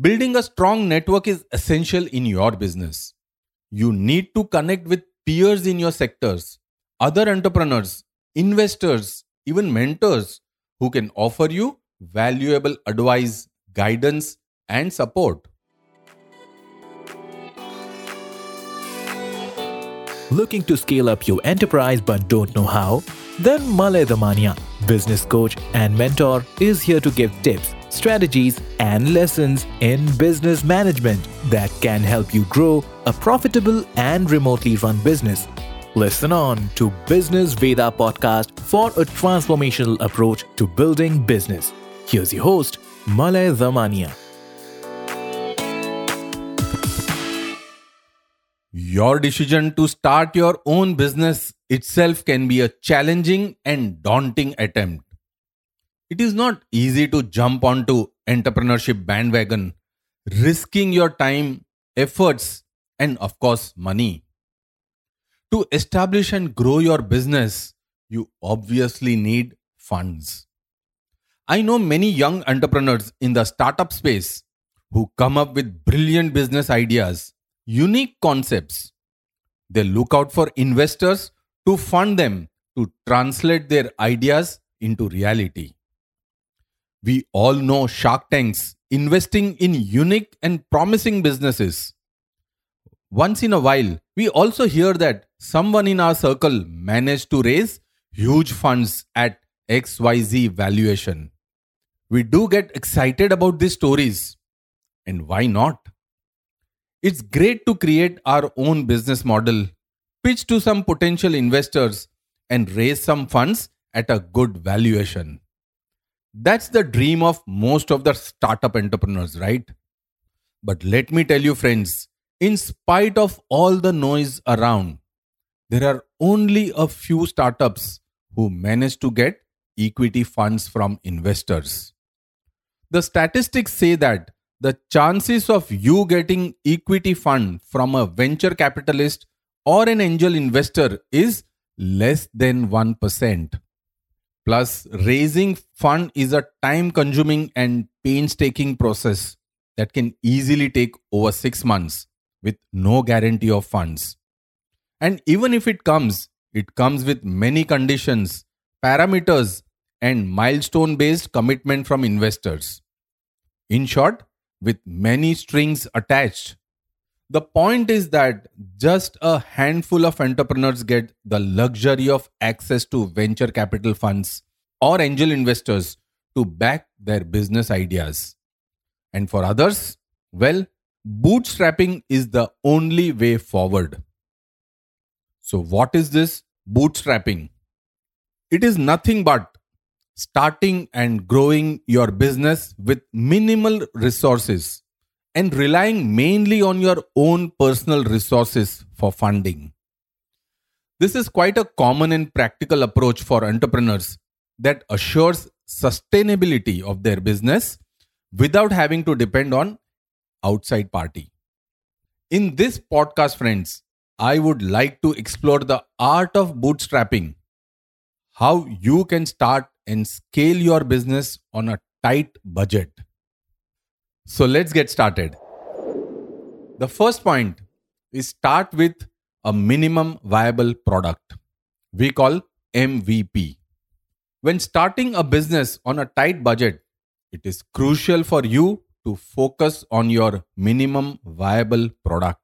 Building a strong network is essential in your business. You need to connect with peers in your sectors, other entrepreneurs, investors, even mentors who can offer you valuable advice, guidance, and support. Looking to scale up your enterprise but don't know how? Then Malay Damania, business coach and mentor, is here to give tips, strategies, and lessons in business management that can help you grow a profitable and remotely run business. Listen on to Business Veda podcast for a transformational approach to building business. Here's your host, Malay Damania. Your decision to start your own business itself can be a challenging and daunting attempt. It is not easy to jump onto entrepreneurship bandwagon, risking your time, efforts, and of course, money. To establish and grow your business, you obviously need funds. I know many young entrepreneurs in the startup space who come up with brilliant business ideas unique concepts. They look out for investors to fund them to translate their ideas into reality. We all know Shark Tanks investing in unique and promising businesses. Once in a while, we also hear that someone in our circle managed to raise huge funds at XYZ valuation. We do get excited about these stories. And why not? It's great to create our own business model, pitch to some potential investors, and raise some funds at a good valuation. That's the dream of most of the startup entrepreneurs, right? But let me tell you, friends, in spite of all the noise around, there are only a few startups who manage to get equity funds from investors. The statistics say that the chances of you getting equity fund from a venture capitalist or an angel investor is less than 1%. Plus, raising fund is a time consuming and painstaking process that can easily take over 6 months with no guarantee of funds. And even if it comes, it comes with many conditions, parameters, and milestone based commitment from investors. In short, with many strings attached. The point is that just a handful of entrepreneurs get the luxury of access to venture capital funds or angel investors to back their business ideas. And for others, well, bootstrapping is the only way forward. So, what is this bootstrapping? It is nothing but starting and growing your business with minimal resources and relying mainly on your own personal resources for funding. This is quite a common and practical approach for entrepreneurs that assures sustainability of their business without having to depend on outside party. In this podcast friends, I would like to explore the art of bootstrapping, how you can start and scale your business on a tight budget. So let's get started. The first point is start with a minimum viable product. We call MVP. When starting a business on a tight budget, it is crucial for you to focus on your minimum viable product.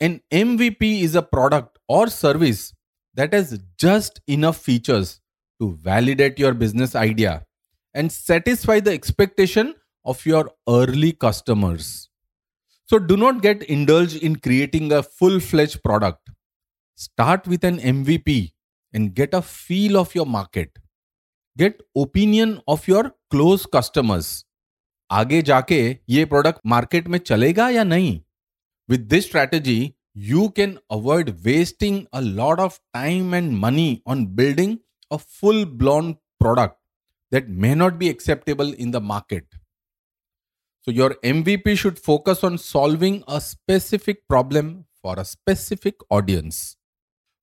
An MVP is a product or service that has just enough features to validate your business idea and satisfy the expectation of your early customers. So do not get indulged in creating a full fledged product. Start with an MVP and get a feel of your market. Get opinion of your close customers. आगे जाके ये product market में चलेगा या नहीं with this strategy you can avoid wasting a lot of time and money on building a full blown product that may not be acceptable in the market. So, your MVP should focus on solving a specific problem for a specific audience.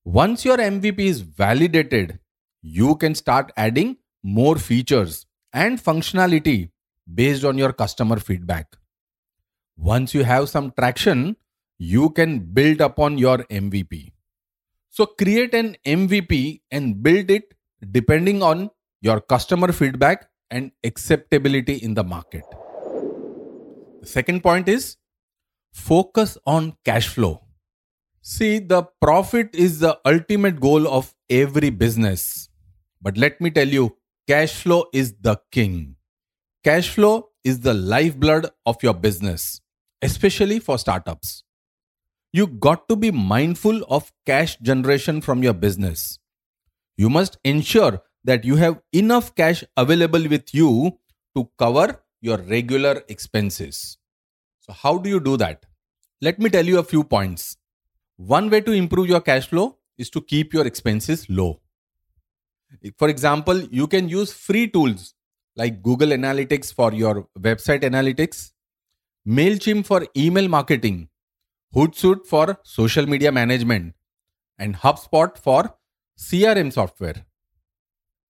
Once your MVP is validated, you can start adding more features and functionality based on your customer feedback. Once you have some traction, you can build upon your MVP. So create an MVP and build it depending on your customer feedback and acceptability in the market. The second point is focus on cash flow. See, the profit is the ultimate goal of every business. But let me tell you, cash flow is the king. Cash flow is the lifeblood of your business, especially for startups. You got to be mindful of cash generation from your business. You must ensure that you have enough cash available with you to cover your regular expenses. So, how do you do that? Let me tell you a few points. One way to improve your cash flow is to keep your expenses low. For example, you can use free tools like Google Analytics for your website analytics, MailChimp for email marketing, Hootsuite for social media management, and HubSpot for CRM software.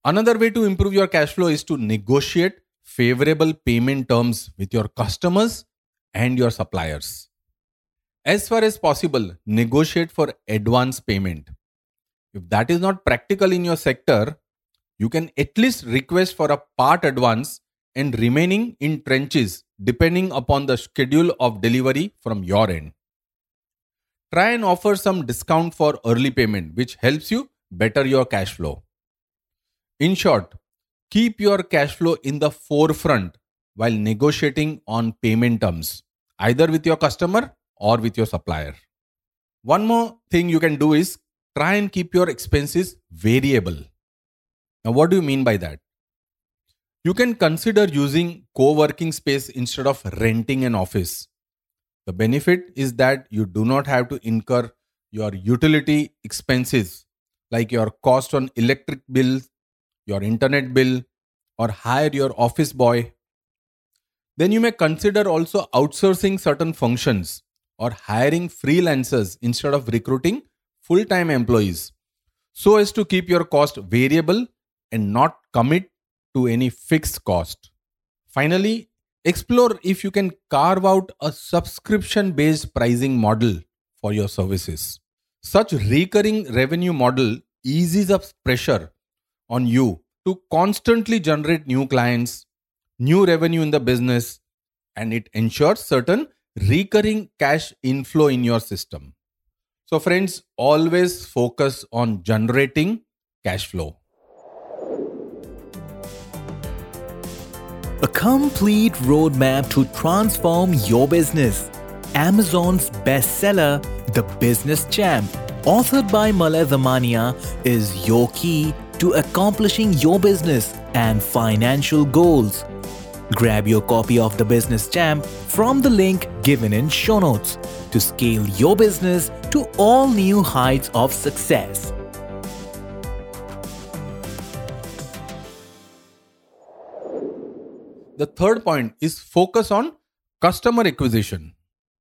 Another way to improve your cash flow is to negotiate favorable payment terms with your customers and your suppliers. As far as possible, negotiate for advance payment. If that is not practical in your sector, you can at least request for a part advance and remaining in trenches depending upon the schedule of delivery from your end. Try and offer some discount for early payment, which helps you better your cash flow. In short, keep your cash flow in the forefront while negotiating on payment terms, either with your customer or with your supplier. One more thing you can do is try and keep your expenses variable. Now, what do you mean by that? You can consider using co working space instead of renting an office. The benefit is that you do not have to incur your utility expenses like your cost on electric bill, your internet bill, or hire your office boy. Then you may consider also outsourcing certain functions or hiring freelancers instead of recruiting full time employees so as to keep your cost variable and not commit to any fixed cost. Finally, explore if you can carve out a subscription based pricing model for your services. Such recurring revenue model eases up pressure on you to constantly generate new clients, new revenue in the business, and it ensures certain recurring cash inflow in your system. So, friends, always focus on generating cash flow. A complete roadmap to transform your business. Amazon's bestseller, The Business Champ, authored by Malay Damania, is your key to accomplishing your business and financial goals. Grab your copy of The Business Champ from the link given in show notes to scale your business to all new heights of success. The third point is focus on customer acquisition.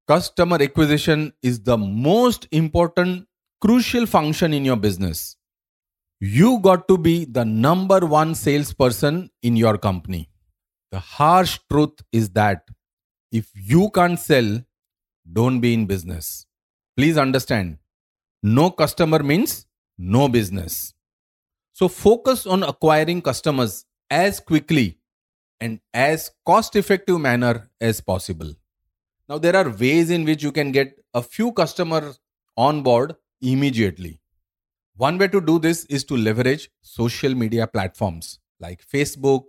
Customer acquisition is the most important, crucial function in your business. You got to be the number one salesperson in your company. The harsh truth is that if you can't sell, don't be in business. Please understand, no customer means no business. So focus on acquiring customers as quickly and as cost effective manner as possible. Now there are ways in which you can get a few customers on board immediately. One way to do this is to leverage social media platforms like Facebook,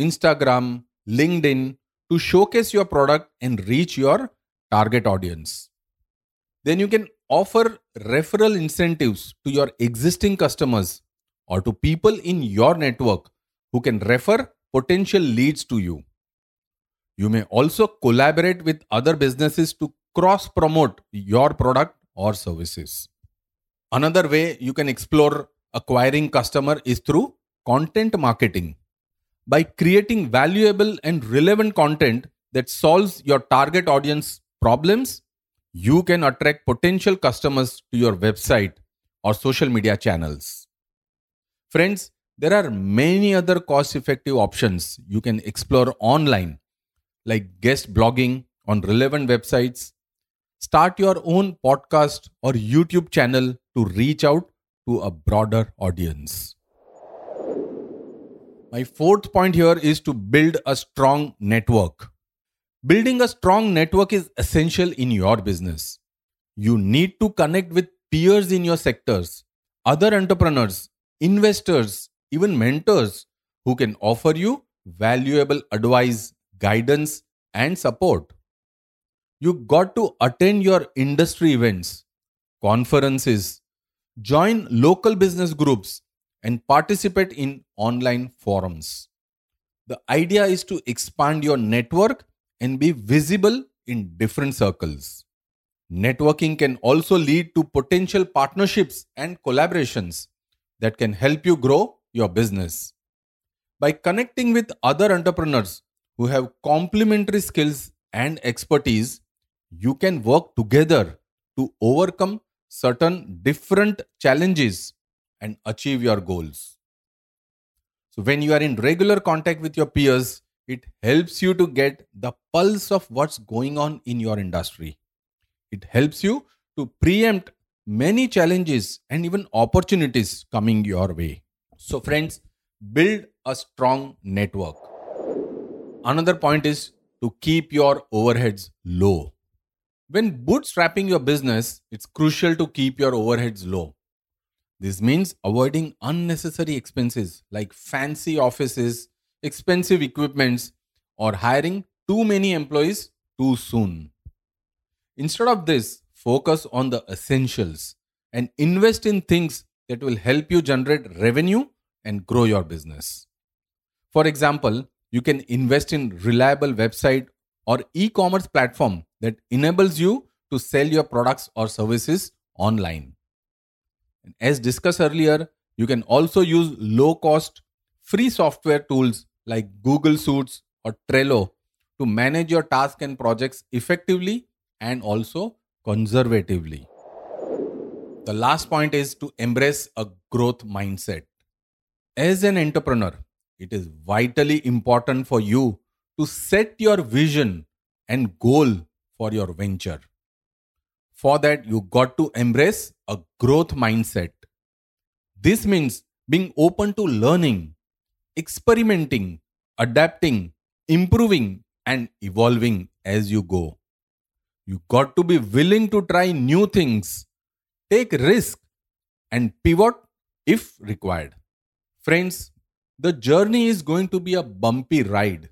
Instagram, LinkedIn to showcase your product and reach your target audience. Then you can offer referral incentives to your existing customers or to people in your network who can refer potential leads to you. You may also collaborate with other businesses to cross promote your product or services. Another way you can explore acquiring customer is through content marketing. By creating valuable and relevant content that solves your target audience problems, you can attract potential customers to your website or social media channels. Friends, there are many other cost effective options you can explore online, like guest blogging on relevant websites, start your own podcast or YouTube channel to reach out to a broader audience. My fourth point here is to build a strong network. Building a strong network is essential in your business. You need to connect with peers in your sectors, other entrepreneurs, investors, even mentors who can offer you valuable advice, guidance, and support. You got to attend your industry events, conferences, join local business groups, and participate in online forums. The idea is to expand your network and be visible in different circles. Networking can also lead to potential partnerships and collaborations that can help you grow your business. By connecting with other entrepreneurs who have complementary skills and expertise, you can work together to overcome certain different challenges and achieve your goals. So, when you are in regular contact with your peers, it helps you to get the pulse of what's going on in your industry. It helps you to preempt many challenges and even opportunities coming your way. So, friends, build a strong network. Another point is to keep your overheads low. When bootstrapping your business, it's crucial to keep your overheads low. This means avoiding unnecessary expenses like fancy offices, expensive equipments, or hiring too many employees too soon. Instead of this, focus on the essentials and invest in things that will help you generate revenue and grow your business. For example, you can invest in reliable website or e-commerce platform that enables you to sell your products or services online. And as discussed earlier, you can also use low cost free software tools like Google Suites or Trello to manage your tasks and projects effectively and also conservatively. The last point is to embrace a growth mindset. As an entrepreneur, it is vitally important for you to set your vision and goal for your venture. For that, you got to embrace a growth mindset. This means being open to learning, experimenting, adapting, improving, and evolving as you go. You got to be willing to try new things, take risk, and pivot if required. Friends, the journey is going to be a bumpy ride.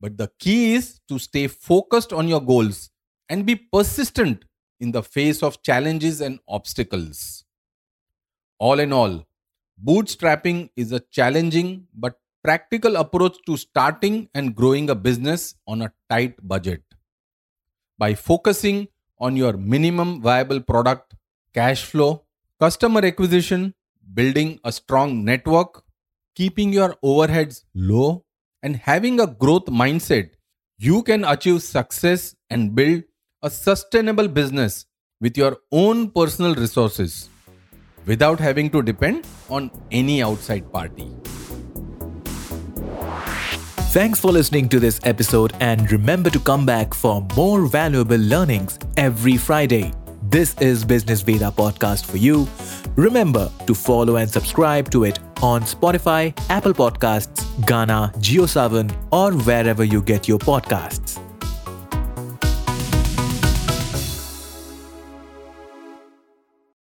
But the key is to stay focused on your goals and be persistent in the face of challenges and obstacles. All in all, bootstrapping is a challenging but practical approach to starting and growing a business on a tight budget. By focusing on your minimum viable product, cash flow, customer acquisition, building a strong network, keeping your overheads low, and having a growth mindset, you can achieve success and build a sustainable business with your own personal resources without having to depend on any outside party. Thanks for listening to this episode and remember to come back for more valuable learnings every Friday. This is Business Veda podcast for you. Remember to follow and subscribe to it on Spotify, Apple Podcasts, Gaana, JioSaavn, or wherever you get your podcasts.